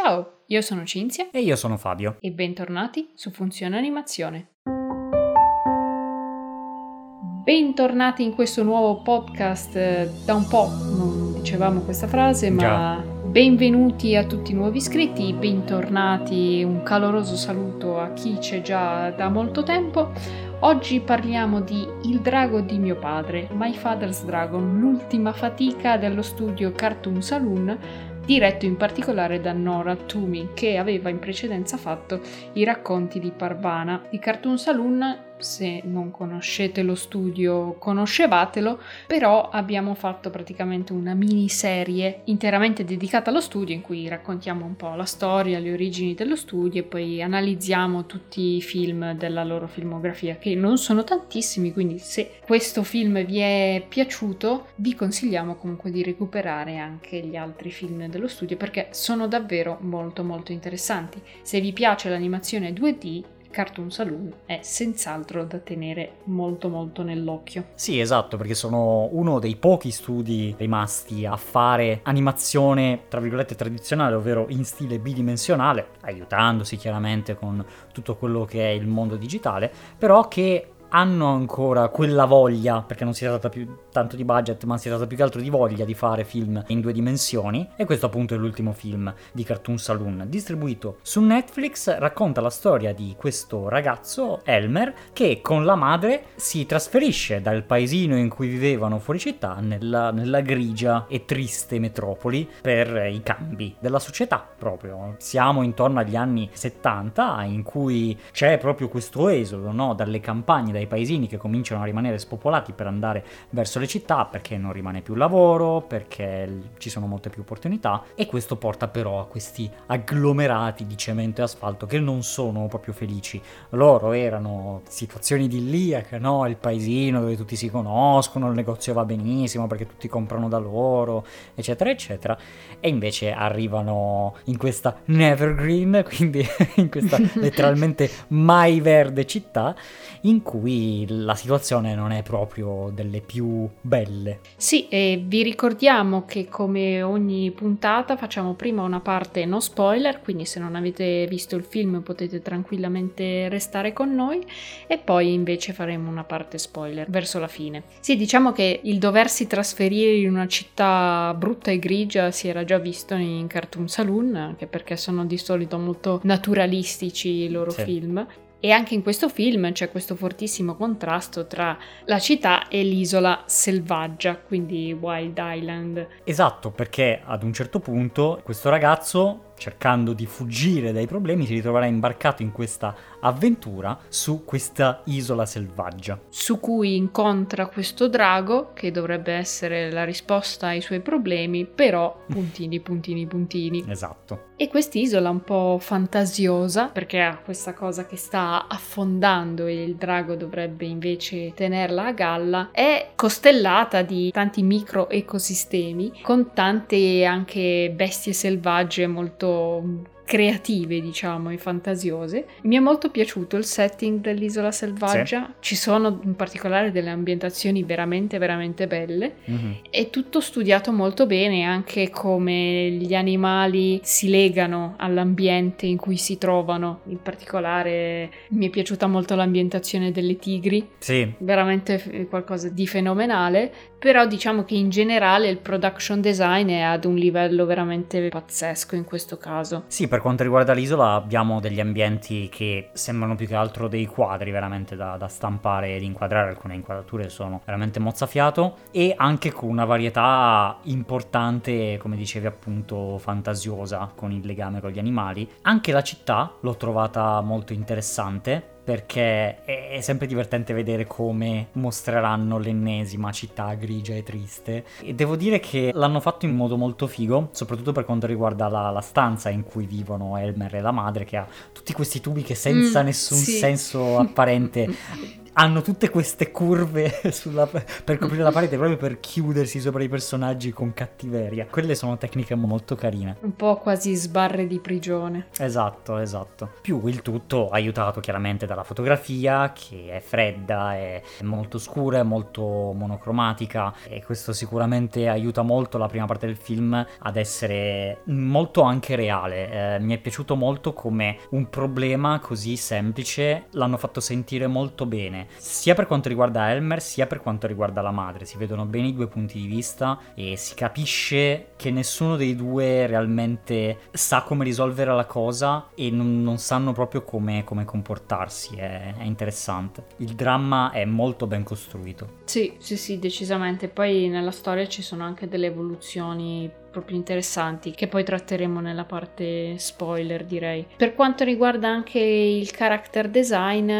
Ciao, io sono Cinzia E io sono Fabio. e bentornati su Funzione Animazione. Bentornati in questo nuovo podcast. Da un po' non dicevamo questa frase, ma Già. benvenuti a tutti i nuovi iscritti, bentornati, un caloroso saluto a chi c'è già da molto tempo. Oggi parliamo di Il drago di mio padre, My Father's Dragon, l'ultima fatica dello studio Cartoon Saloon, diretto in particolare da Nora Toomey, che aveva in precedenza fatto i racconti di Parvana. Di Cartoon Saloon, se non conoscete lo studio, conoscevatelo, però abbiamo fatto praticamente una miniserie interamente dedicata allo studio in cui raccontiamo un po' la storia, le origini dello studio e poi analizziamo tutti i film della loro filmografia, che non sono tantissimi, quindi se questo film vi è piaciuto, vi consigliamo comunque di recuperare anche gli altri film dello studio perché sono davvero molto molto interessanti. Se vi piace l'animazione 2D, Cartoon Saloon è senz'altro da tenere molto molto nell'occhio. Sì, esatto, perché sono uno dei pochi studi rimasti a fare animazione, tra virgolette, tradizionale, ovvero in stile bidimensionale, aiutandosi chiaramente con tutto quello che è il mondo digitale, però che hanno ancora quella voglia, perché non si tratta più tanto di budget, ma si tratta più che altro di voglia di fare film in due dimensioni. E questo appunto è l'ultimo film di Cartoon Saloon, distribuito su Netflix, racconta la storia di questo ragazzo, Elmer, che con la madre si trasferisce dal paesino in cui vivevano fuori città nella, nella grigia e triste metropoli per i cambi della società proprio. Siamo intorno agli anni 70 in cui c'è proprio questo esodo no? dalle campagne, dai paesini che cominciano a rimanere spopolati per andare verso le città perché non rimane più lavoro, perché ci sono molte più opportunità e questo porta però a questi agglomerati di cemento e asfalto che non sono proprio felici. Loro erano situazioni idilliache, no? Il paesino dove tutti si conoscono, il negozio va benissimo perché tutti comprano da loro, eccetera, eccetera. E invece arrivano in questa Nevergreen, quindi in questa letteralmente mai verde città, in cui la situazione non è proprio delle più belle. Sì, e vi ricordiamo che come ogni puntata facciamo prima una parte no spoiler, quindi se non avete visto il film potete tranquillamente restare con noi e poi invece faremo una parte spoiler verso la fine. Sì, diciamo che il doversi trasferire in una città brutta e grigia si era già visto in Cartoon Saloon, anche perché sono di solito molto naturalistici i loro Sì. film. E anche in questo film c'è questo fortissimo contrasto tra la città e l'isola selvaggia, quindi Wild Island. Esatto, perché ad un certo punto questo ragazzo, cercando di fuggire dai problemi, si ritroverà imbarcato in questa avventura su questa isola selvaggia. su cui incontra questo drago che dovrebbe essere la risposta ai suoi problemi, però puntini, puntini, puntini. Esatto. E quest'isola un po' fantasiosa, perché ha questa cosa che sta affondando e il drago dovrebbe invece tenerla a galla, è costellata di tanti micro ecosistemi con tante anche bestie selvagge molto tanto creative, diciamo, e fantasiose. Mi è molto piaciuto il setting dell'isola selvaggia, ci sono in particolare delle ambientazioni veramente veramente belle Mhm. è tutto studiato molto bene, anche come gli animali si legano all'ambiente in cui si trovano. In particolare mi è piaciuta molto l'ambientazione delle tigri, Sì, veramente qualcosa di fenomenale, però diciamo che in generale il production design è ad un livello veramente pazzesco in questo caso. Sì, per quanto riguarda l'isola abbiamo degli ambienti che sembrano più che altro dei quadri veramente da, da stampare ed inquadrare, alcune inquadrature sono veramente mozzafiato e anche con una varietà importante, come dicevi appunto, fantasiosa con il legame con gli animali. Anche la città l'ho trovata molto interessante perché è è sempre divertente vedere come mostreranno l'ennesima città grigia e triste. E devo dire che l'hanno fatto in modo molto figo, soprattutto per quanto riguarda la, la stanza in cui vivono Elmer e la madre, che ha tutti questi tubi che senza Mm, nessun sì. senso apparente hanno tutte queste curve sulla, per coprire la parete proprio per chiudersi sopra i personaggi con cattiveria. Quelle sono tecniche molto carine. Un po' quasi sbarre di prigione. Esatto, esatto. Più il tutto aiutato chiaramente dalla fotografia che è fredda, è molto scura, è molto monocromatica e questo sicuramente aiuta molto la prima parte del film ad essere molto anche reale. Eh, mi è piaciuto molto come un problema così semplice l'hanno fatto sentire molto bene, sia per quanto riguarda Elmer sia per quanto riguarda la madre. Si vedono bene i due punti di vista e si capisce che nessuno dei due realmente sa come risolvere la cosa e non, non sanno proprio come, come comportarsi. È, è interessante. Il dramma è molto ben costruito. Sì, sì, sì, decisamente. Poi nella storia ci sono anche delle evoluzioni proprio interessanti che poi tratteremo nella parte spoiler direi. Per quanto riguarda anche il character design,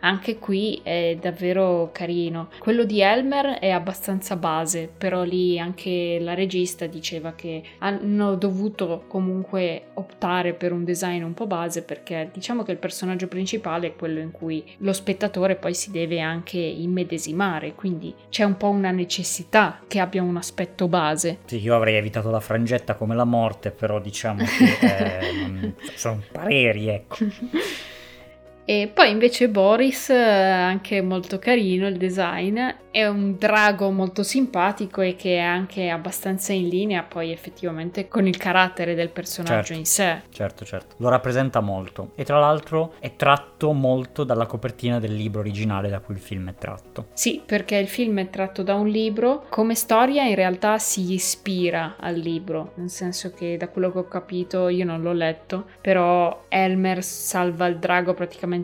anche qui è davvero carino. Quello di Elmer è abbastanza base, però lì anche la regista diceva che hanno dovuto comunque optare per un design un po' base perché diciamo che il personaggio principale è quello in cui lo spettatore poi si deve anche immedesimare, quindi c'è un po' una necessità che abbia un aspetto base. Sì, io avrei evitato la frangetta come la morte, però diciamo che eh, sono pareri, ecco. E poi invece Boris, eh, anche molto carino il design, è un drago molto simpatico e che è anche abbastanza in linea poi effettivamente con il carattere del personaggio certo, in sé. Certo, certo, lo rappresenta molto e tra l'altro è tratto molto dalla copertina del libro originale da cui il film è tratto. Sì, perché il film è tratto da un libro, come storia in realtà si ispira al libro, nel senso che da quello che ho capito io non l'ho letto, però Elmer salva il drago praticamente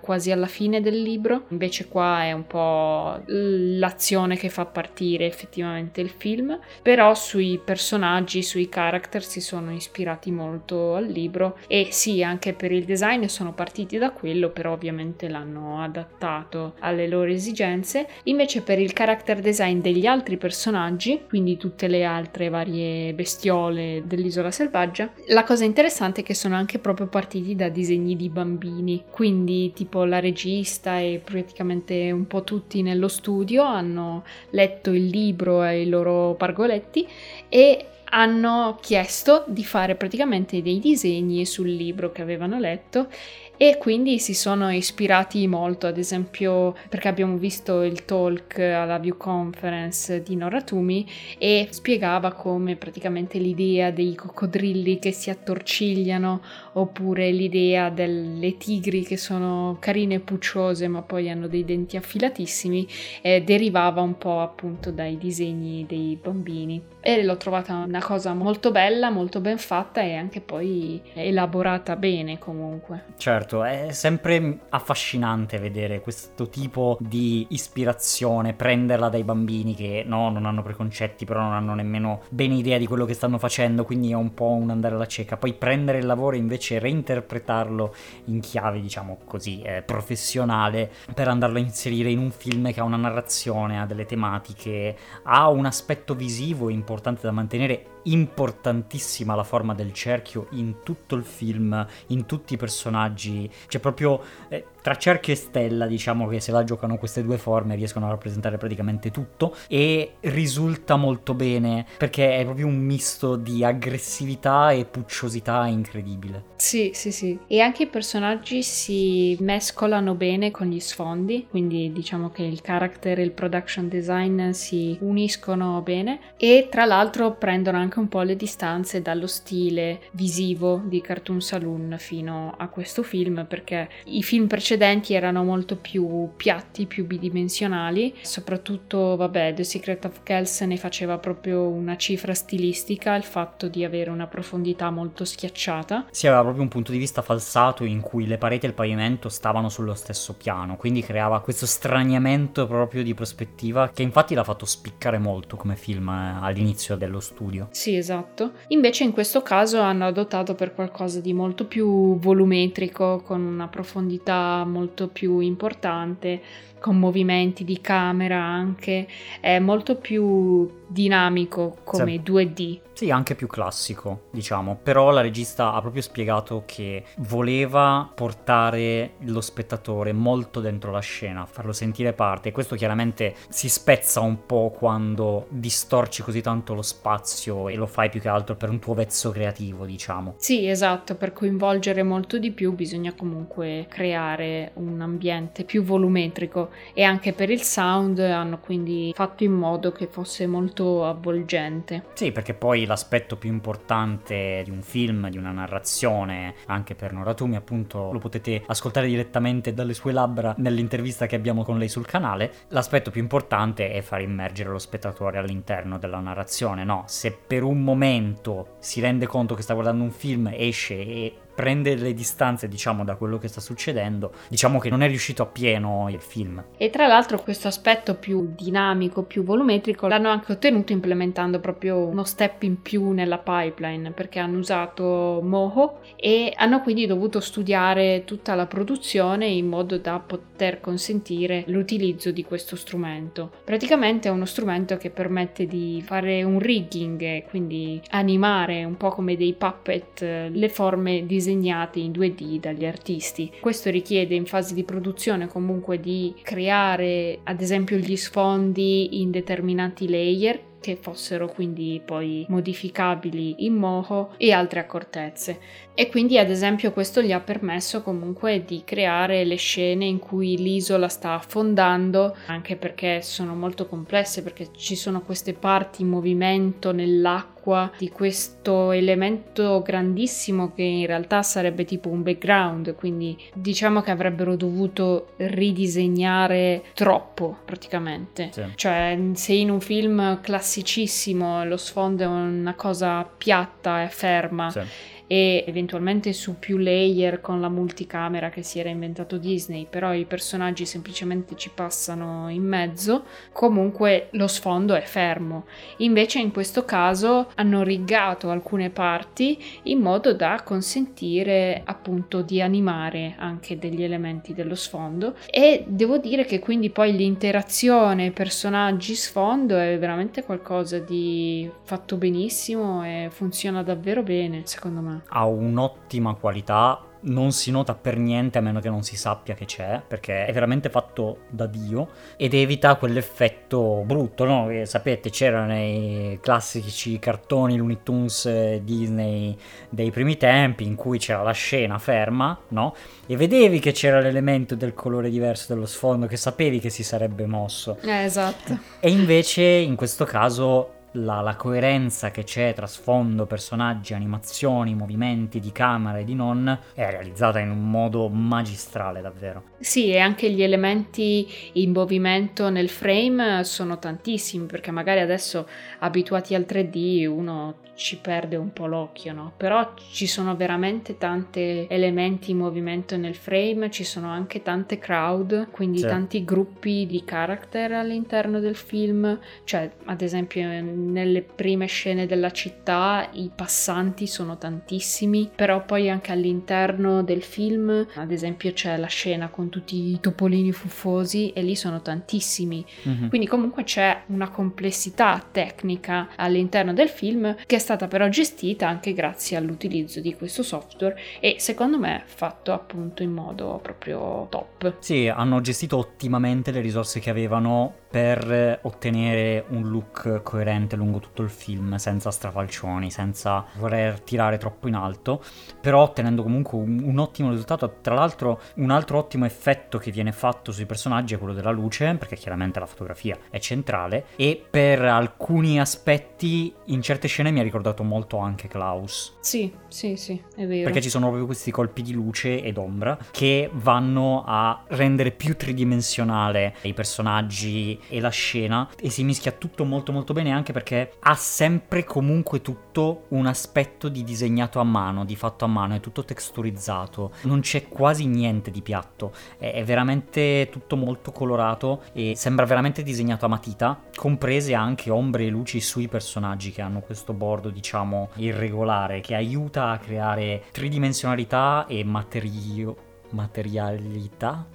quasi alla fine del libro, invece qua è un po' l'azione che fa partire effettivamente il film, però sui personaggi, sui character si sono ispirati molto al libro. E sì, anche per il design sono partiti da quello, però ovviamente l'hanno adattato alle loro esigenze. Invece per il character design degli altri personaggi, quindi tutte le altre varie bestiole dell'isola selvaggia, la cosa interessante è che sono anche proprio partiti da disegni di bambini, quindi tipo la regista e praticamente un po' tutti nello studio hanno letto il libro ai loro pargoletti e hanno chiesto di fare praticamente dei disegni sul libro che avevano letto e quindi si sono ispirati molto, ad esempio perché abbiamo visto il talk alla View Conference di Noratumi e spiegava come praticamente l'idea dei coccodrilli che si attorcigliano oppure l'idea delle tigri che sono carine e pucciose ma poi hanno dei denti affilatissimi eh, derivava un po' appunto dai disegni dei bambini e l'ho trovata una cosa molto bella, molto ben fatta e anche poi elaborata bene comunque. Certo, è sempre affascinante vedere questo tipo di ispirazione, prenderla dai bambini che no, non hanno preconcetti, però non hanno nemmeno bene idea di quello che stanno facendo, quindi è un po' un andare alla cieca. Poi prendere il lavoro e invece reinterpretarlo in chiave, diciamo così, eh, professionale per andarlo a inserire in un film che ha una narrazione, ha delle tematiche, ha un aspetto visivo importante da mantenere importantissima la forma del cerchio in tutto il film, in tutti i personaggi. C'è proprio eh, tra cerchio e stella, diciamo che se la giocano queste due forme riescono a rappresentare praticamente tutto e risulta molto bene perché è proprio un misto di aggressività e pucciosità incredibile. Sì, sì, sì. E anche i personaggi si mescolano bene con gli sfondi, quindi diciamo che il character e il production design si uniscono bene e tra l'altro prendono anche un po' le distanze dallo stile visivo di Cartoon Saloon fino a questo film perché i film precedenti erano molto più piatti, più bidimensionali, soprattutto vabbè The Secret of Kells ne faceva proprio una cifra stilistica, il fatto di avere una profondità molto schiacciata. Si aveva proprio un punto di vista falsato in cui le pareti e il pavimento stavano sullo stesso piano, quindi creava questo straniamento proprio di prospettiva che infatti l'ha fatto spiccare molto come film eh, all'inizio dello studio. Sì, esatto. Invece in questo caso hanno adottato per qualcosa di molto più volumetrico, con una profondità molto più importante, con movimenti di camera anche, è molto più dinamico come sì. 2D. Sì, anche più classico, diciamo. Però la regista ha proprio spiegato che voleva portare lo spettatore molto dentro la scena, farlo sentire parte. E questo chiaramente si spezza un po' quando distorci così tanto lo spazio e lo fai più che altro per un tuo vezzo creativo, diciamo. Sì, esatto, per coinvolgere molto di più bisogna comunque creare un ambiente più volumetrico e anche per il sound hanno quindi fatto in modo che fosse molto avvolgente. Sì, perché poi l'aspetto più importante di un film, di una narrazione, anche per Noratumi, appunto, lo potete ascoltare direttamente dalle sue labbra nell'intervista che abbiamo con lei sul canale. L'aspetto più importante è far immergere lo spettatore all'interno della narrazione, no? Se per un momento si rende conto che sta guardando un film, esce e prende le distanze, diciamo, da quello che sta succedendo, diciamo che non è riuscito appieno il film. E tra l'altro questo aspetto più dinamico, più volumetrico, l'hanno anche ottenuto implementando proprio uno step in più nella pipeline, perché hanno usato Moho e hanno quindi dovuto studiare tutta la produzione in modo da poter consentire l'utilizzo di questo strumento. Praticamente è uno strumento che permette di fare un rigging quindi animare un po' come dei puppet le forme di disegnati in 2D dagli artisti. Questo richiede in fase di produzione comunque di creare ad esempio gli sfondi in determinati layer che fossero quindi poi modificabili in Moho e altre accortezze. E quindi ad esempio questo gli ha permesso comunque di creare le scene in cui l'isola sta affondando, anche perché sono molto complesse, perché ci sono queste parti in movimento nell'acqua di questo elemento grandissimo che in realtà sarebbe tipo un background, quindi diciamo che avrebbero dovuto ridisegnare troppo praticamente. Sì. Cioè se in un film classicissimo lo sfondo è una cosa piatta e ferma. Sì e eventualmente su più layer con la multicamera che si era inventato Disney, però i personaggi semplicemente ci passano in mezzo, comunque lo sfondo è fermo. Invece in questo caso hanno rigato alcune parti in modo da consentire appunto di animare anche degli elementi dello sfondo e devo dire che quindi poi l'interazione personaggi sfondo è veramente qualcosa di fatto benissimo e funziona davvero bene secondo me ha un'ottima qualità, non si nota per niente a meno che non si sappia che c'è, perché è veramente fatto da Dio ed evita quell'effetto brutto, no? Che sapete, c'erano nei classici cartoni Looney Tunes Disney dei primi tempi in cui c'era la scena ferma, no? E vedevi che c'era l'elemento del colore diverso dello sfondo, che sapevi che si sarebbe mosso. Eh, esatto. E invece in questo caso la, la, coerenza che c'è tra sfondo, personaggi, animazioni, movimenti di camera e di non è realizzata in un modo magistrale davvero. Sì, e anche gli elementi in movimento nel frame sono tantissimi perché magari adesso abituati al 3D uno ci perde un po' l'occhio, no? Però ci sono veramente tanti elementi in movimento nel frame, ci sono anche tante crowd, quindi sì. tanti gruppi di character all'interno del film, cioè ad esempio nelle prime scene della città i passanti sono tantissimi, però poi anche all'interno del film, ad esempio c'è la scena con tutti i topolini fuffosi e lì sono tantissimi. Mm-hmm. Quindi comunque c'è una complessità tecnica all'interno del film che stata però gestita anche grazie all'utilizzo di questo software e secondo me fatto appunto in modo proprio top. Sì, hanno gestito ottimamente le risorse che avevano per ottenere un look coerente lungo tutto il film, senza strafalcioni, senza voler tirare troppo in alto, però ottenendo comunque un, un, ottimo risultato. Tra l'altro, un altro ottimo effetto che viene fatto sui personaggi è quello della luce, perché chiaramente la fotografia è centrale, e per alcuni aspetti in certe scene mi ha ricordato molto anche Klaus. Sì, sì, sì, è vero. Perché ci sono proprio questi colpi di luce ed ombra che vanno a rendere più tridimensionale i personaggi e la scena e si mischia tutto molto molto bene anche perché ha sempre comunque tutto un aspetto di disegnato a mano, di fatto a mano, è tutto texturizzato, non c'è quasi niente di piatto, è veramente tutto molto colorato e sembra veramente disegnato a matita, comprese anche ombre e luci sui personaggi che hanno questo bordo diciamo irregolare che aiuta a creare tridimensionalità e materio materialità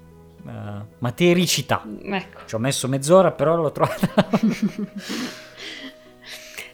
uh, matericità. Ecco. Ci ho messo mezz'ora, però l'ho trovata.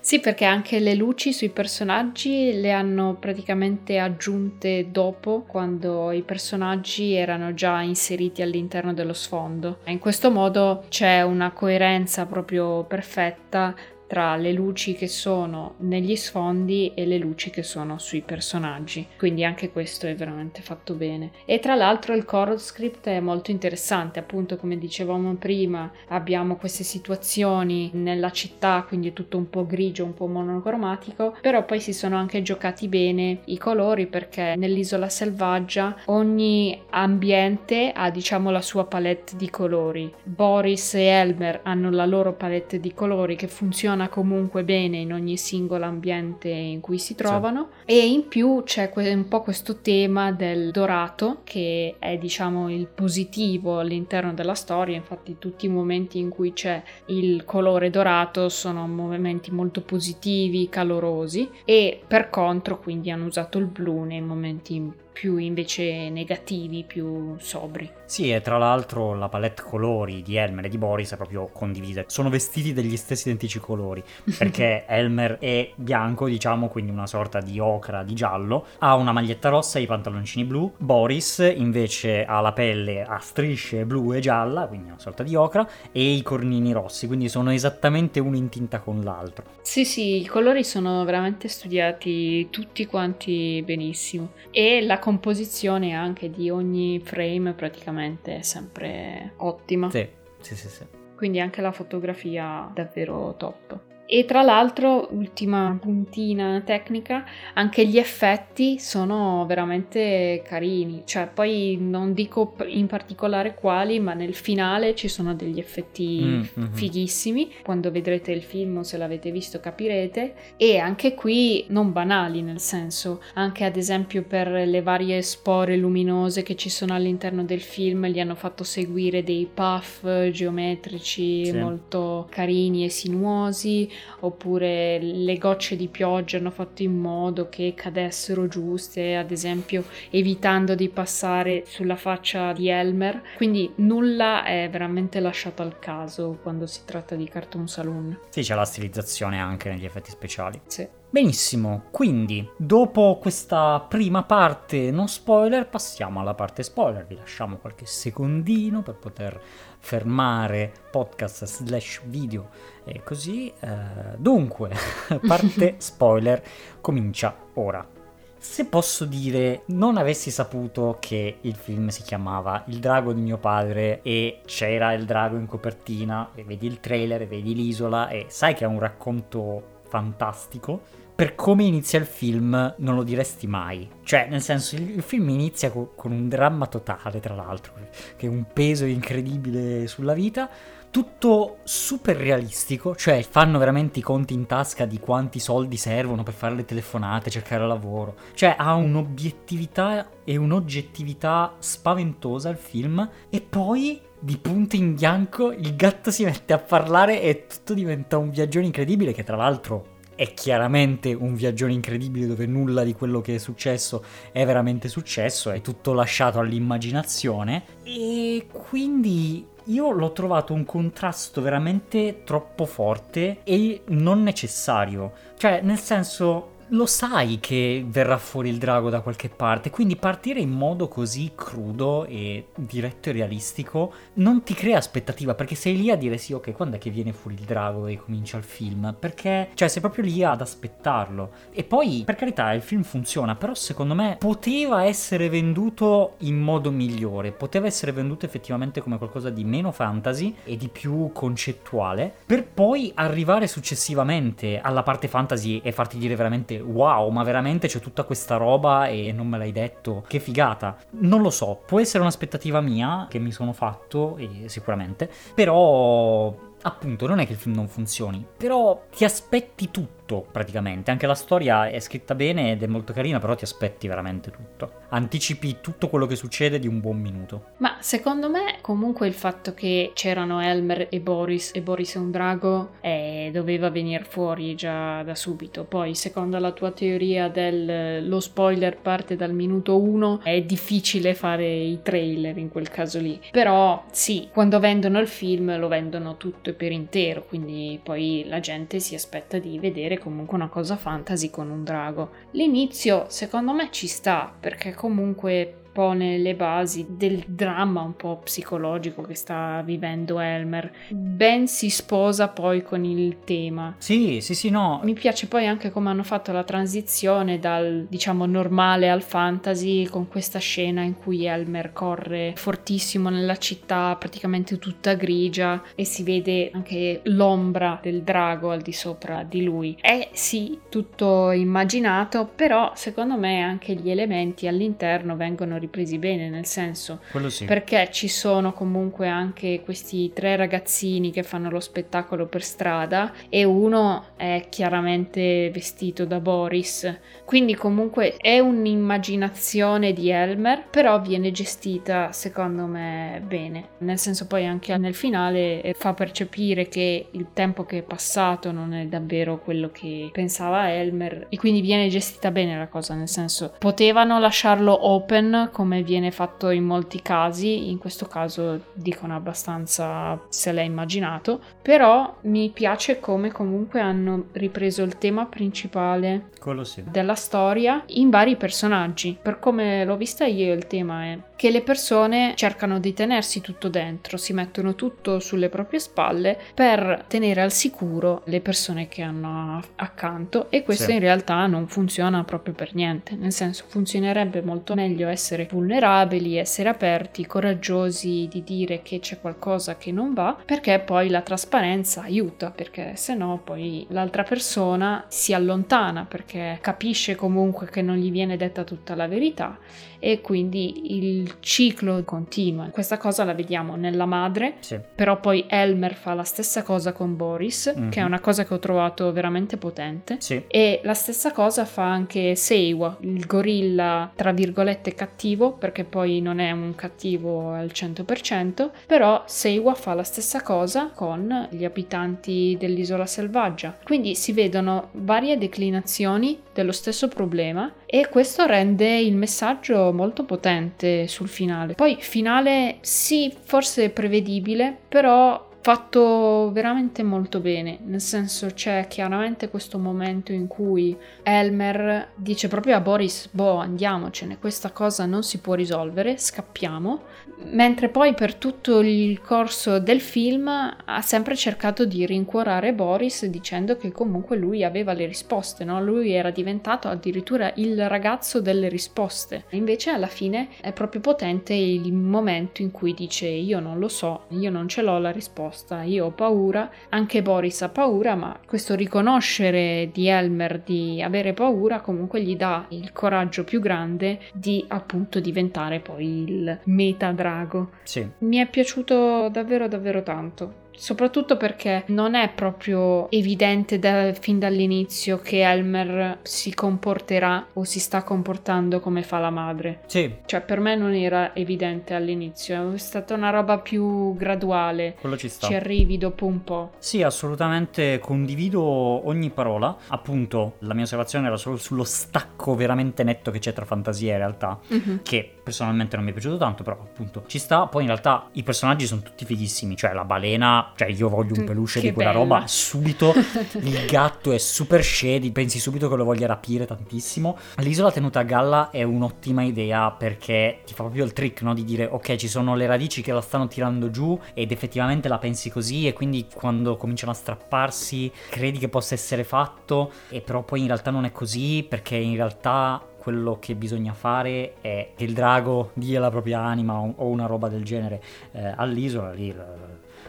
Sì, perché anche le luci sui personaggi le hanno praticamente aggiunte dopo, quando i personaggi erano già inseriti all'interno dello sfondo. In questo modo c'è una coerenza proprio perfetta tra le luci che sono negli sfondi e le luci che sono sui personaggi. Quindi anche questo è veramente fatto bene. E tra l'altro il chorus script è molto interessante, appunto come dicevamo prima, abbiamo queste situazioni nella città, quindi è tutto un po' grigio, un po' monocromatico, però poi si sono anche giocati bene i colori perché nell'isola selvaggia ogni ambiente ha diciamo la sua palette di colori. Boris e Elmer hanno la loro palette di colori che funziona funziona comunque bene in ogni singolo ambiente in cui si trovano. Sì. e in più c'è un po' questo tema del dorato che è diciamo il positivo all'interno della storia. Infatti tutti i momenti in cui c'è il colore dorato sono momenti molto positivi calorosi. E per contro quindi hanno usato il blu nei momenti più invece negativi, più sobri. Sì, e tra l'altro la palette colori di Elmer e di Boris è proprio condivisa. Sono vestiti degli stessi identici colori, perché Elmer è bianco, diciamo, quindi una sorta di ocra di giallo, ha una maglietta rossa e i pantaloncini blu. Boris invece ha la pelle a strisce blu e gialla, quindi una sorta di ocra, e i cornini rossi, quindi sono esattamente uno in tinta con l'altro. Sì, sì, i colori sono veramente studiati tutti quanti benissimo. E la composizione anche di ogni frame praticamente è sempre ottima. Sì, sì, sì, sì. Quindi anche la fotografia davvero top. E tra l'altro, ultima puntina tecnica, anche gli effetti sono veramente carini, cioè poi non dico in particolare quali, ma nel finale ci sono degli effetti mm-hmm. fighissimi, quando vedrete il film se l'avete visto capirete, e anche qui non banali nel senso, anche ad esempio per le varie spore luminose che ci sono all'interno del film, gli hanno fatto seguire dei puff geometrici sì. molto carini e sinuosi oppure le gocce di pioggia hanno fatto in modo che cadessero giuste, ad esempio evitando di passare sulla faccia di Elmer. Quindi nulla è veramente lasciato al caso quando si tratta di Cartoon Saloon. Sì, c'è la stilizzazione anche negli effetti speciali. Sì. Benissimo, quindi dopo questa prima parte non spoiler passiamo alla parte spoiler, vi lasciamo qualche secondino per poter fermare podcast slash video e così. Eh, dunque, parte spoiler comincia ora. Se posso dire, non avessi saputo che il film si chiamava Il drago di mio padre e c'era il drago in copertina, e vedi il trailer, e vedi l'isola e sai che è un racconto fantastico, per come inizia il film non lo diresti mai. Cioè, nel senso, il, il film inizia co- con un dramma totale, tra l'altro, che è un peso incredibile sulla vita. Tutto super realistico, cioè fanno veramente i conti in tasca di quanti soldi servono per fare le telefonate, cercare lavoro. Cioè ha un'obiettività e un'oggettività spaventosa il film e poi di punto in bianco il gatto si mette a parlare e tutto diventa un viaggione incredibile che tra l'altro è chiaramente un viaggione incredibile dove nulla di quello che è successo è veramente successo, è tutto lasciato all'immaginazione e quindi io l'ho trovato un contrasto veramente troppo forte e non necessario. Cioè, nel senso, lo sai che verrà fuori il drago da qualche parte, quindi partire in modo così crudo e diretto e realistico non ti crea aspettativa, perché sei lì a dire sì, ok, quando è che viene fuori il drago e comincia il film? Perché, cioè, sei proprio lì ad aspettarlo. E poi, per carità, il film funziona, però secondo me poteva essere venduto in modo migliore, poteva essere venduto effettivamente come qualcosa di meno fantasy e di più concettuale, per poi arrivare successivamente alla parte fantasy e farti dire veramente veramente wow, ma veramente c'è tutta questa roba e non me l'hai detto, che figata. Non lo so, può essere un'aspettativa mia che mi sono fatto, sicuramente, però appunto non è che il film non funzioni, però ti aspetti tutto praticamente, anche la storia è scritta bene ed è molto carina, però ti aspetti veramente tutto. anticipi tutto quello che succede di un buon minuto. Ma secondo me comunque il fatto che c'erano Elmer e Boris e Boris è un drago eh, doveva venire fuori già da subito. Poi secondo la tua teoria del lo spoiler parte dal minuto 1 è difficile fare i trailer in quel caso lì. Però sì, quando vendono il film lo vendono tutto e per intero, quindi poi la gente si aspetta di vedere comunque una cosa fantasy con un drago. L'inizio secondo me ci sta perché comunque pone le basi del dramma un po' psicologico che sta vivendo Elmer. Ben si sposa poi con il tema. Sì, sì, sì, no. Mi piace poi anche come hanno fatto la transizione dal diciamo normale al fantasy con questa scena in cui Elmer corre fortissimo nella città, praticamente tutta grigia e si vede anche l'ombra del drago al di sopra di lui. È sì tutto immaginato, però secondo me anche gli elementi all'interno vengono ripresi bene, nel senso sì. perché ci sono comunque anche questi tre ragazzini che fanno lo spettacolo per strada e uno è chiaramente vestito da Boris, quindi comunque è un'immaginazione di Elmer, però viene gestita secondo me bene, nel senso poi anche nel finale fa percepire che il tempo che è passato non è davvero quello che pensava Elmer e quindi viene gestita bene la cosa, nel senso potevano lasciarlo open come viene fatto in molti casi, in questo caso dicono abbastanza se l'è immaginato, però mi piace come comunque hanno ripreso il tema principale sì. della storia in vari personaggi. Per come l'ho vista io il tema è che le persone cercano di tenersi tutto dentro, si mettono tutto sulle proprie spalle per tenere al sicuro le persone che hanno accanto e questo sì. in realtà non funziona proprio per niente, nel senso funzionerebbe molto meglio essere vulnerabili, essere aperti, coraggiosi di dire che c'è qualcosa che non va, perché poi la trasparenza aiuta, perché se no poi l'altra persona si allontana perché capisce comunque che non gli viene detta tutta la verità e quindi il ciclo continua. Questa cosa la vediamo nella madre, sì. però poi Elmer fa la stessa cosa con Boris, Mhm. che è una cosa che ho trovato veramente potente. Sì. E la stessa cosa fa anche Seiwa, il gorilla tra virgolette cattivo, perché poi non è un cattivo al 100%, però Seiwa fa la stessa cosa con gli abitanti dell'isola selvaggia. Quindi si vedono varie declinazioni dello stesso problema e questo rende il messaggio molto potente sul finale. Poi finale sì, forse prevedibile, però fatto veramente molto bene, nel senso c'è chiaramente questo momento in cui Elmer dice proprio a Boris, boh andiamocene, questa cosa non si può risolvere, scappiamo, mentre poi per tutto il corso del film ha sempre cercato di rincuorare Boris dicendo che comunque lui aveva le risposte, no? lui era diventato addirittura il ragazzo delle risposte, invece alla fine è proprio potente il momento in cui dice io non lo so, io non ce l'ho la risposta, io ho paura, anche Boris ha paura, ma questo riconoscere di Elmer di avere paura comunque gli dà il coraggio più grande di appunto diventare poi il meta drago. Sì. Mi è piaciuto davvero davvero tanto. Soprattutto perché non è proprio evidente da- fin dall'inizio che Elmer si comporterà o si sta comportando come fa la madre. Sì, Cioè, per me non era evidente all'inizio, è stata una roba più graduale. quello ci sta. Ci arrivi dopo un po'. Sì, assolutamente condivido ogni parola. Appunto, la mia osservazione era solo sullo stacco veramente netto che c'è tra fantasia e realtà, che personalmente non mi è piaciuto tanto, però appunto ci sta. Poi in realtà i personaggi sono tutti fighissimi, cioè la balena, cioè io voglio un Mm, peluche che di quella bella. roba subito. Il gatto è super shady, pensi subito che lo voglia rapire tantissimo. L'isola tenuta a galla è un'ottima idea perché ti fa proprio il trick, no? Di dire ok, ci sono le radici che la stanno tirando giù ed effettivamente la pensi così e quindi quando cominciano a strapparsi credi che possa essere fatto e però poi in realtà non è così perché in realtà quello che bisogna fare è che il drago dia la propria anima o una roba del genere eh, all'isola lì.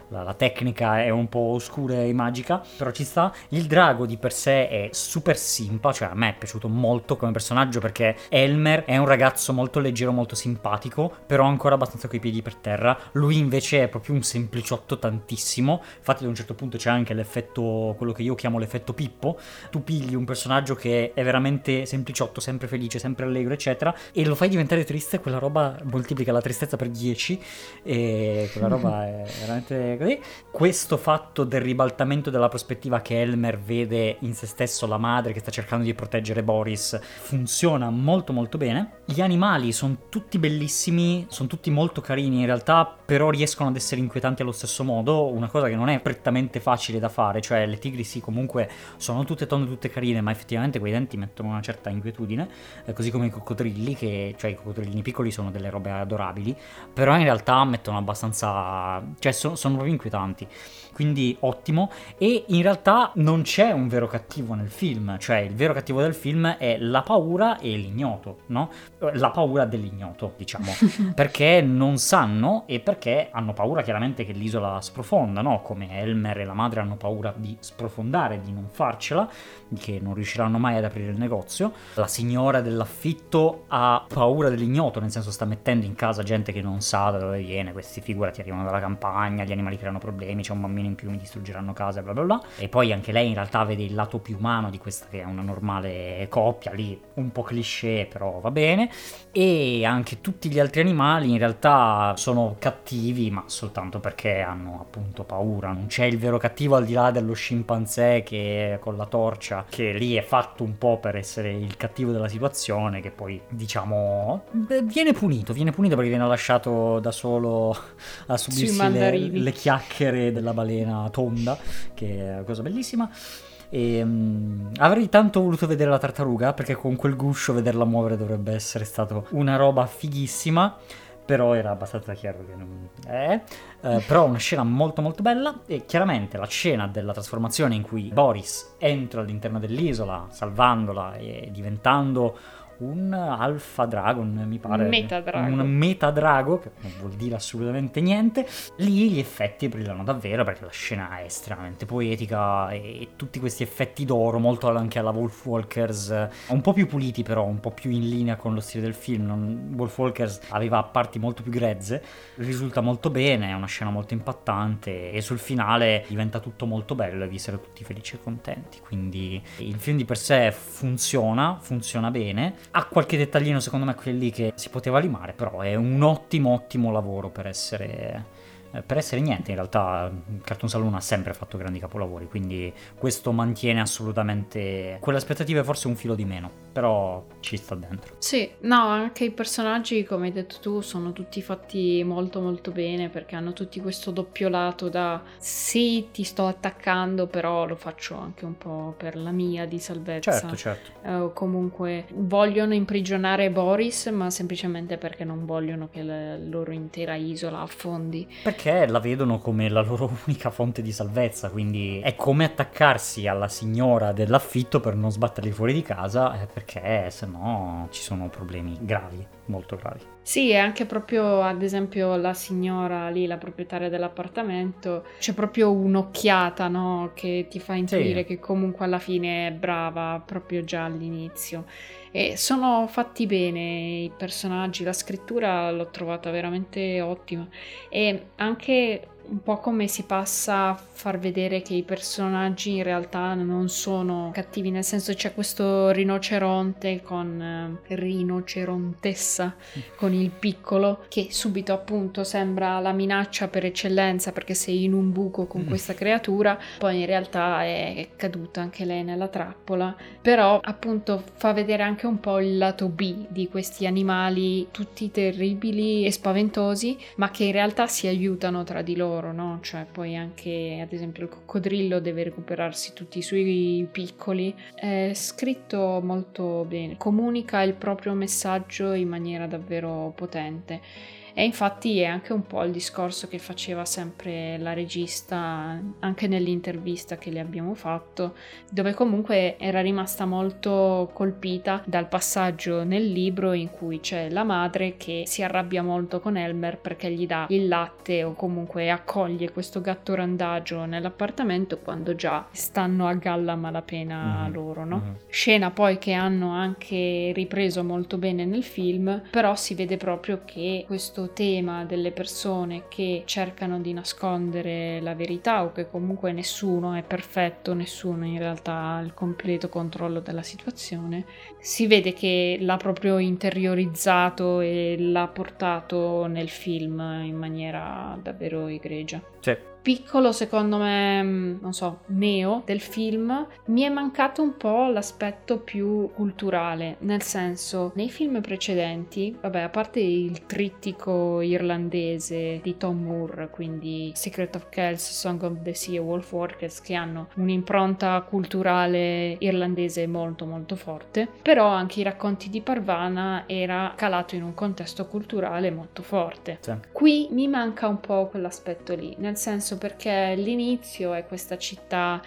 La- la, tecnica è un po' oscura e magica, però ci sta. Il drago di per sé è super simpa, cioè a me è piaciuto molto come personaggio perché Elmer è un ragazzo molto leggero, molto simpatico, però ancora abbastanza coi piedi per terra. Lui invece è proprio un sempliciotto tantissimo, infatti ad un certo punto c'è anche l'effetto, quello che io chiamo l'effetto Pippo, tu pigli un personaggio che è veramente sempliciotto, sempre felice, sempre allegro, eccetera, e lo fai diventare triste, quella roba moltiplica la tristezza per 10 e quella roba è veramente Questo fatto del ribaltamento della prospettiva che Elmer vede in se stesso la madre che sta cercando di proteggere Boris funziona molto molto bene. Gli animali sono tutti bellissimi, sono tutti molto carini. In realtà, però riescono ad essere inquietanti allo stesso modo, una cosa che non è prettamente facile da fare, cioè le tigri sì comunque sono tutte tonde, tutte carine, ma effettivamente quei denti mettono una certa inquietudine, eh, così come i coccodrilli, che cioè i coccodrillini piccoli sono delle robe adorabili, però in realtà mettono abbastanza, cioè sono, sono proprio inquietanti quindi ottimo. E in realtà non c'è un vero cattivo nel film, cioè il vero cattivo del film è la paura e l'ignoto, no? La paura dell'ignoto, diciamo, perché non sanno e perché hanno paura chiaramente che l'isola sprofonda, no? Come Elmer e la madre hanno paura di sprofondare, di non farcela, che non riusciranno mai ad aprire il negozio. La signora dell'affitto ha paura dell'ignoto, nel senso sta mettendo in casa gente che non sa da dove viene, questi figurati arrivano dalla campagna, gli animali creano problemi, c'è un bambino in più mi distruggeranno casa, bla bla bla. E poi anche lei in realtà vede il lato più umano di questa che è una normale coppia, lì un po' cliché, però va bene. E anche tutti gli altri animali in realtà sono cattivi, ma soltanto perché hanno appunto paura. Non c'è il vero cattivo al di là dello scimpanzé che con la torcia, che lì è fatto un po' per essere il cattivo della situazione, che poi diciamo viene punito, viene punito perché viene lasciato da solo a subirsi le, le chiacchiere della balena balena tonda, che è una cosa bellissima. E, um, avrei tanto voluto vedere la tartaruga perché con quel guscio vederla muovere dovrebbe essere stato una roba fighissima. Però era abbastanza chiaro che non è. Eh, però una scena molto molto bella. E chiaramente la scena della trasformazione in cui Boris entra all'interno dell'isola, salvandola e diventando un Alpha Dragon, mi pare. Metadrago. Un Metadrago, che non vuol dire assolutamente niente. Lì gli effetti brillano davvero perché la scena è estremamente poetica e tutti questi effetti d'oro, molto anche alla Wolfwalkers, un po' più puliti però, un po' più in linea con lo stile del film. Non... Wolfwalkers aveva parti molto più grezze, risulta molto bene, è una scena molto impattante e sul finale diventa tutto molto bello e vi essere tutti felici e contenti. Quindi il film di per sé funziona, funziona bene ha qualche dettaglino secondo me quelli che si poteva limare, però è un ottimo ottimo lavoro per essere per essere niente, in realtà Cartoon Saloon ha sempre fatto grandi capolavori, quindi questo mantiene assolutamente quelle aspettative, forse un filo di meno, però ci sta dentro. Sì, no, anche i personaggi, come hai detto tu, sono tutti fatti molto molto bene perché hanno tutti questo doppio lato da sì, ti sto attaccando, però lo faccio anche un po' per la mia di salvezza. Certo, certo. Eh, comunque vogliono imprigionare Boris, ma semplicemente perché non vogliono che la loro intera isola affondi. Perché perché la vedono come la loro unica fonte di salvezza, quindi è come attaccarsi alla signora dell'affitto per non sbatterli fuori di casa, eh, perché se no ci sono problemi gravi, molto gravi. Sì, e anche proprio ad esempio la signora lì, la proprietaria dell'appartamento, c'è proprio un'occhiata, no? Che ti fa intuire sì. che comunque alla fine è brava proprio già all'inizio. E sono fatti bene i personaggi, la scrittura l'ho trovata veramente ottima e anche un po' come si passa a far vedere che i personaggi in realtà non sono cattivi, nel senso c'è questo rinoceronte con eh, rinocerontessa con il piccolo che subito appunto sembra la minaccia per eccellenza perché sei in un buco con mm. questa creatura, poi in realtà è caduta anche lei nella trappola, però appunto fa vedere anche un po' il lato B di questi animali tutti terribili e spaventosi, ma che in realtà si aiutano tra di loro loro, no? Cioè poi anche ad esempio il coccodrillo deve recuperarsi tutti i suoi piccoli. È scritto molto bene, comunica il proprio messaggio in maniera davvero potente. E infatti è anche un po' il discorso che faceva sempre la regista anche nell'intervista che le abbiamo fatto, dove comunque era rimasta molto colpita dal passaggio nel libro in cui c'è la madre che si arrabbia molto con Elmer perché gli dà il latte o comunque accoglie questo gatto randagio nell'appartamento quando già stanno a galla malapena mm-hmm. loro, no? Mm-hmm. Scena poi che hanno anche ripreso molto bene nel film, però si vede proprio che questo tema delle persone che cercano di nascondere la verità o che comunque nessuno è perfetto, nessuno in realtà ha il completo controllo della situazione, si vede che l'ha proprio interiorizzato e l'ha portato nel film in maniera davvero egregia. Sì piccolo, secondo me, mm, non so, neo del film, mi è mancato un po' l'aspetto più culturale, nel senso, nei film precedenti, vabbè, a parte il trittico irlandese di Tom Moore, quindi Secret of Kells, Song of the Sea e Wolf Walkers, che hanno un'impronta culturale irlandese molto molto forte, però anche i racconti di Parvana era calato in un contesto culturale molto forte. Sì. Qui mi manca un po' quell'aspetto lì, nel senso perché l'inizio è questa città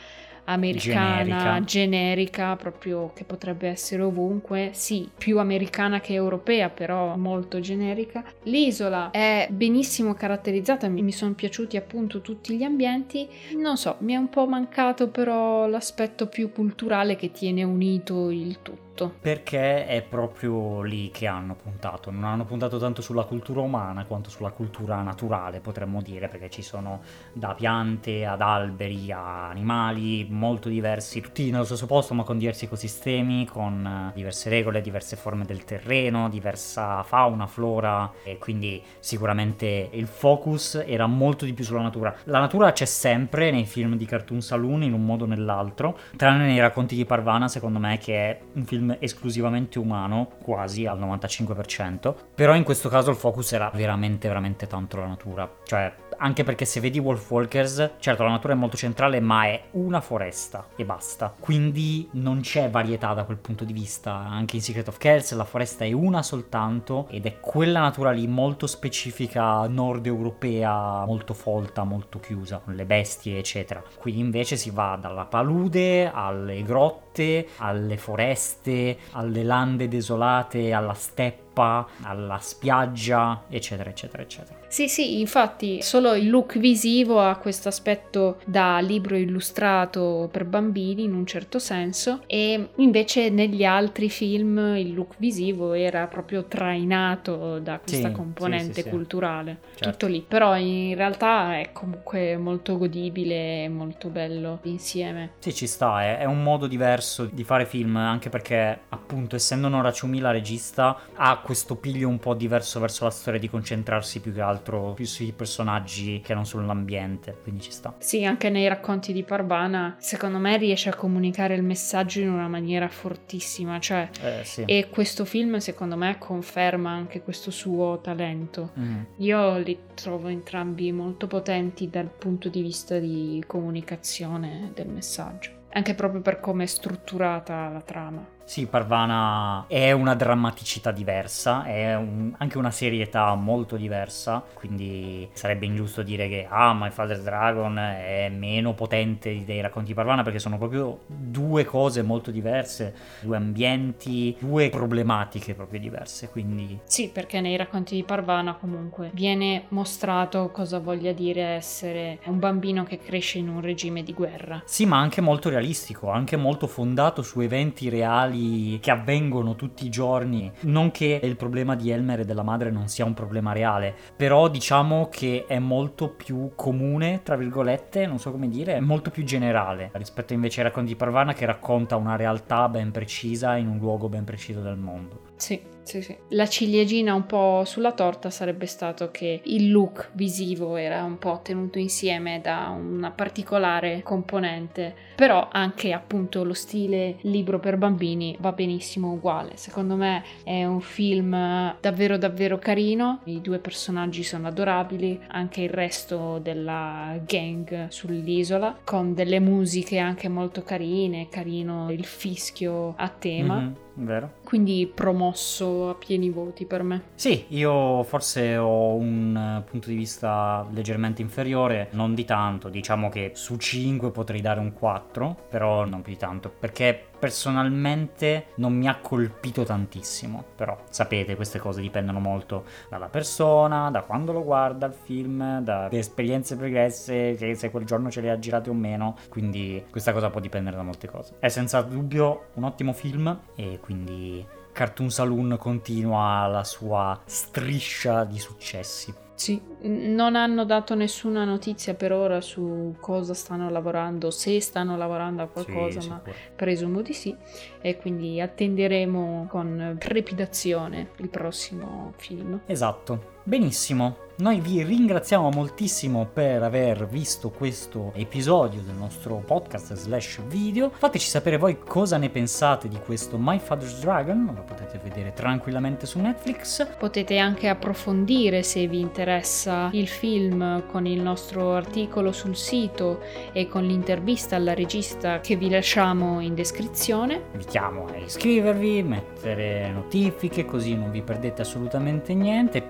americana, generica. generica. proprio che potrebbe essere ovunque, sì, più americana che europea, però molto generica. L'isola è benissimo caratterizzata, mi sono piaciuti appunto tutti gli ambienti. Non so, mi è un po' mancato però l'aspetto più culturale che tiene unito il tutto tutto. Perché è proprio lì che hanno puntato, non hanno puntato tanto sulla cultura umana quanto sulla cultura naturale, potremmo dire, perché ci sono da piante ad alberi a animali molto diversi, tutti nello stesso posto ma con diversi ecosistemi, con diverse regole, diverse forme del terreno, diversa fauna, flora e quindi sicuramente il focus era molto di più sulla natura. La natura c'è sempre nei film di Cartoon Saloon in un modo o nell'altro, tranne nei racconti di Parvana secondo me che è un film esclusivamente umano, quasi al 95%, però in questo caso il focus era veramente veramente tanto la natura, cioè anche perché se vedi Wolf Walkers, certo la natura è molto centrale, ma è una foresta e basta. Quindi non c'è varietà da quel punto di vista. Anche in Secret of Kells la foresta è una soltanto ed è quella natura lì molto specifica nord europea, molto folta, molto chiusa, con le bestie, eccetera. Qui invece si va dalla palude alle grotte, alle foreste, alle lande desolate, alla steppa, alla spiaggia, eccetera, eccetera, eccetera. Sì, sì, infatti solo il look visivo ha questo aspetto da libro illustrato per bambini in un certo senso e invece negli altri film il look visivo era proprio trainato da questa sì, componente sì, culturale. Certo. Tutto lì, però in realtà è comunque molto godibile e molto bello insieme. Sì, ci sta, è, è, un modo diverso di fare film anche perché appunto essendo Nora Ciumi la regista ha questo piglio un po' diverso verso la storia di concentrarsi più che altro più sui personaggi che non sull'ambiente, quindi ci sta. Sì, anche nei racconti di Parbana, secondo me riesce a comunicare il messaggio in una maniera fortissima, cioè eh, sì. e questo film secondo me conferma anche questo suo talento. Mm. Io li trovo entrambi molto potenti dal punto di vista di comunicazione del messaggio, anche proprio per come è strutturata la trama. Sì, Parvana è una drammaticità diversa, è un, anche una serietà molto diversa, quindi sarebbe ingiusto dire che ah, My Father's Dragon è meno potente dei racconti di Parvana perché sono proprio due cose molto diverse, due ambienti, due problematiche proprio diverse, quindi... Sì, perché nei racconti di Parvana comunque viene mostrato cosa voglia dire essere un bambino che cresce in un regime di guerra. Sì, ma anche molto realistico, anche molto fondato su eventi reali che avvengono tutti i giorni. Non che il problema di Elmer e della madre non sia un problema reale, però diciamo che è molto più comune, tra virgolette, non so come dire, è molto più generale rispetto invece ai racconti di Parvana che racconta una realtà ben precisa in un luogo ben preciso del mondo. Sì, sì, sì. La ciliegina un po' sulla torta sarebbe stato che il look visivo era un po' tenuto insieme da una particolare componente, però anche appunto lo stile libro per bambini va benissimo uguale. Secondo me è un film davvero davvero carino, i due personaggi sono adorabili, anche il resto della gang sull'isola con delle musiche anche molto carine, carino il fischio a tema. Mm-hmm vero. Quindi promosso a pieni voti per me. Sì, io forse ho un eh, punto di vista leggermente inferiore, non di tanto, diciamo che su 5 potrei dare un 4, però non più di tanto, perché personalmente non mi ha colpito tantissimo, però sapete queste cose dipendono molto dalla persona, da quando lo guarda il film, dalle esperienze pregresse, se quel giorno ce le ha girate o meno, quindi questa cosa può dipendere da molte cose. È senza dubbio un ottimo film e quindi Cartoon Saloon continua la sua striscia di successi. Sì, non hanno dato nessuna notizia per ora su cosa stanno lavorando, se stanno lavorando a qualcosa, Sì, ma presumo di sì e quindi attenderemo con trepidazione il prossimo film. Esatto. Benissimo. Noi vi ringraziamo moltissimo per aver visto questo episodio del nostro podcast slash video. Fateci sapere voi cosa ne pensate di questo My Father's Dragon, lo potete vedere tranquillamente su Netflix. Potete anche approfondire se vi interessa il film con il nostro articolo sul sito e con l'intervista alla regista che vi lasciamo in descrizione. Vi chiamo a iscrivervi, mettere notifiche così non vi perdete assolutamente niente.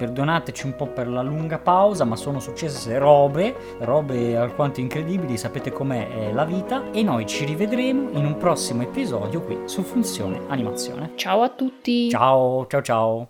Perdonateci un po' per la lunga pausa, ma sono successe robe, robe alquanto incredibili, sapete com'è è la vita e noi ci rivedremo in un prossimo episodio qui su Funzione Animazione. Ciao a tutti! Ciao, ciao ciao.